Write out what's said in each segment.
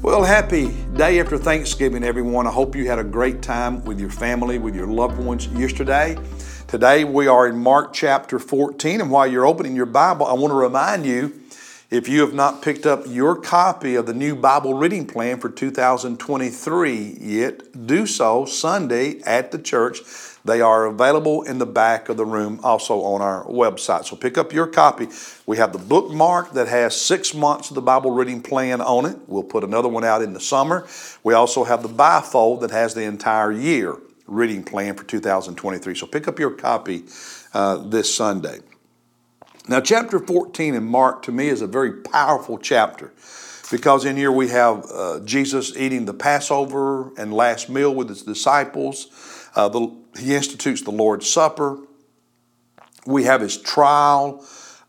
Well, happy day after Thanksgiving, everyone. I hope you had a great time with your family, with your loved ones yesterday. Today we are in Mark chapter 14, and while you're opening your Bible, I want to remind you if you have not picked up your copy of the new Bible reading plan for 2023 yet, do so Sunday at the church. They are available in the back of the room, also on our website. So pick up your copy. We have the bookmark that has six months of the Bible reading plan on it. We'll put another one out in the summer. We also have the bifold that has the entire year reading plan for 2023. So pick up your copy uh, this Sunday. Now, chapter 14 in Mark to me is a very powerful chapter because in here we have uh, Jesus eating the Passover and last meal with his disciples. Uh, the, he institutes the Lord's Supper. We have his trial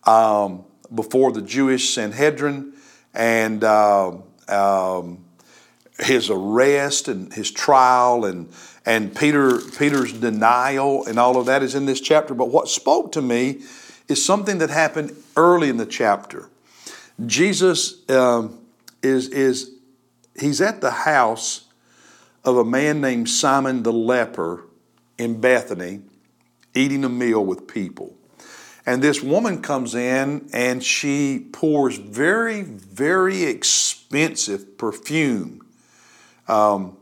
um, before the Jewish Sanhedrin and uh, um, his arrest and his trial and and Peter Peter's denial and all of that is in this chapter. But what spoke to me is something that happened early in the chapter. Jesus um, is is he's at the house of a man named Simon the leper in Bethany eating a meal with people. And this woman comes in and she pours very, very expensive perfume um,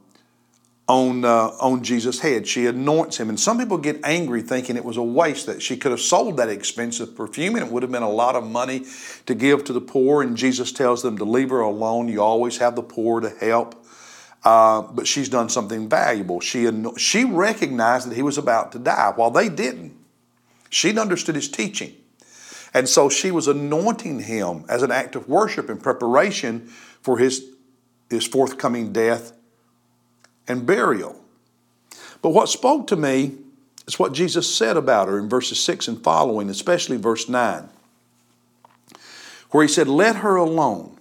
on, uh, on Jesus' head. She anoints him. And some people get angry thinking it was a waste, that she could have sold that expensive perfume and it would have been a lot of money to give to the poor. And Jesus tells them to leave her alone. You always have the poor to help. Uh, but she's done something valuable. She, she recognized that he was about to die while they didn't. She'd understood his teaching. And so she was anointing him as an act of worship in preparation for his, his forthcoming death and burial. But what spoke to me is what Jesus said about her in verses 6 and following, especially verse 9, where he said, Let her alone.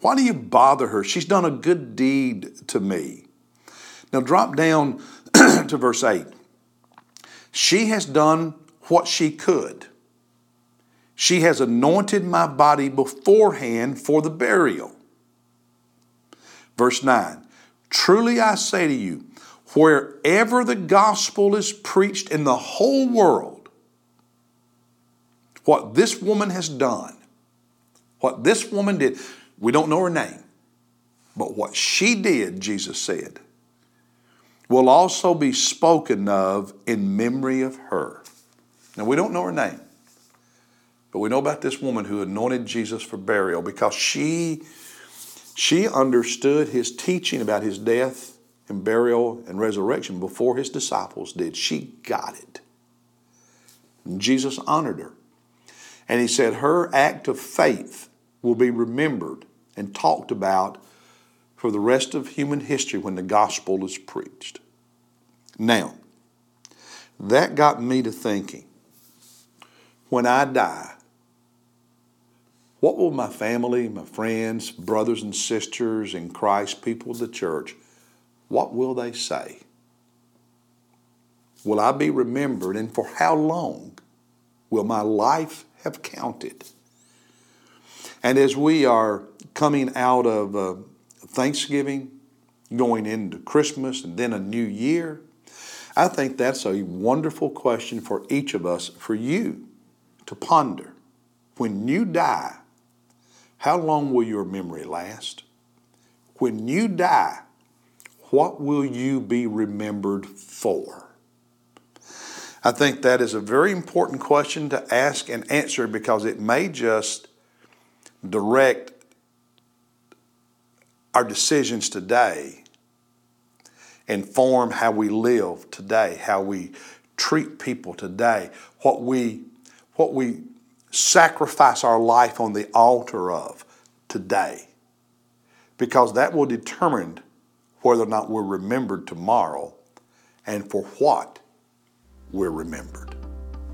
Why do you bother her? She's done a good deed to me. Now drop down to verse 8. She has done what she could. She has anointed my body beforehand for the burial. Verse 9 Truly I say to you, wherever the gospel is preached in the whole world, what this woman has done, what this woman did, we don't know her name, but what she did, Jesus said, will also be spoken of in memory of her. Now, we don't know her name, but we know about this woman who anointed Jesus for burial because she, she understood his teaching about his death and burial and resurrection before his disciples did. She got it. And Jesus honored her. And he said her act of faith will be remembered and talked about for the rest of human history when the gospel is preached. Now, that got me to thinking when I die, what will my family, my friends, brothers and sisters in Christ, people of the church, what will they say? Will I be remembered and for how long will my life have counted? And as we are coming out of uh, Thanksgiving, going into Christmas, and then a new year, I think that's a wonderful question for each of us, for you to ponder. When you die, how long will your memory last? When you die, what will you be remembered for? I think that is a very important question to ask and answer because it may just direct our decisions today, inform how we live today, how we treat people today, what we, what we sacrifice our life on the altar of today. Because that will determine whether or not we're remembered tomorrow and for what we're remembered.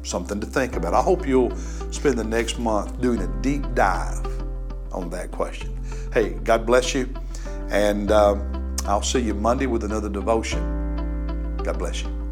Something to think about. I hope you'll spend the next month doing a deep dive on that question. Hey, God bless you, and um, I'll see you Monday with another devotion. God bless you.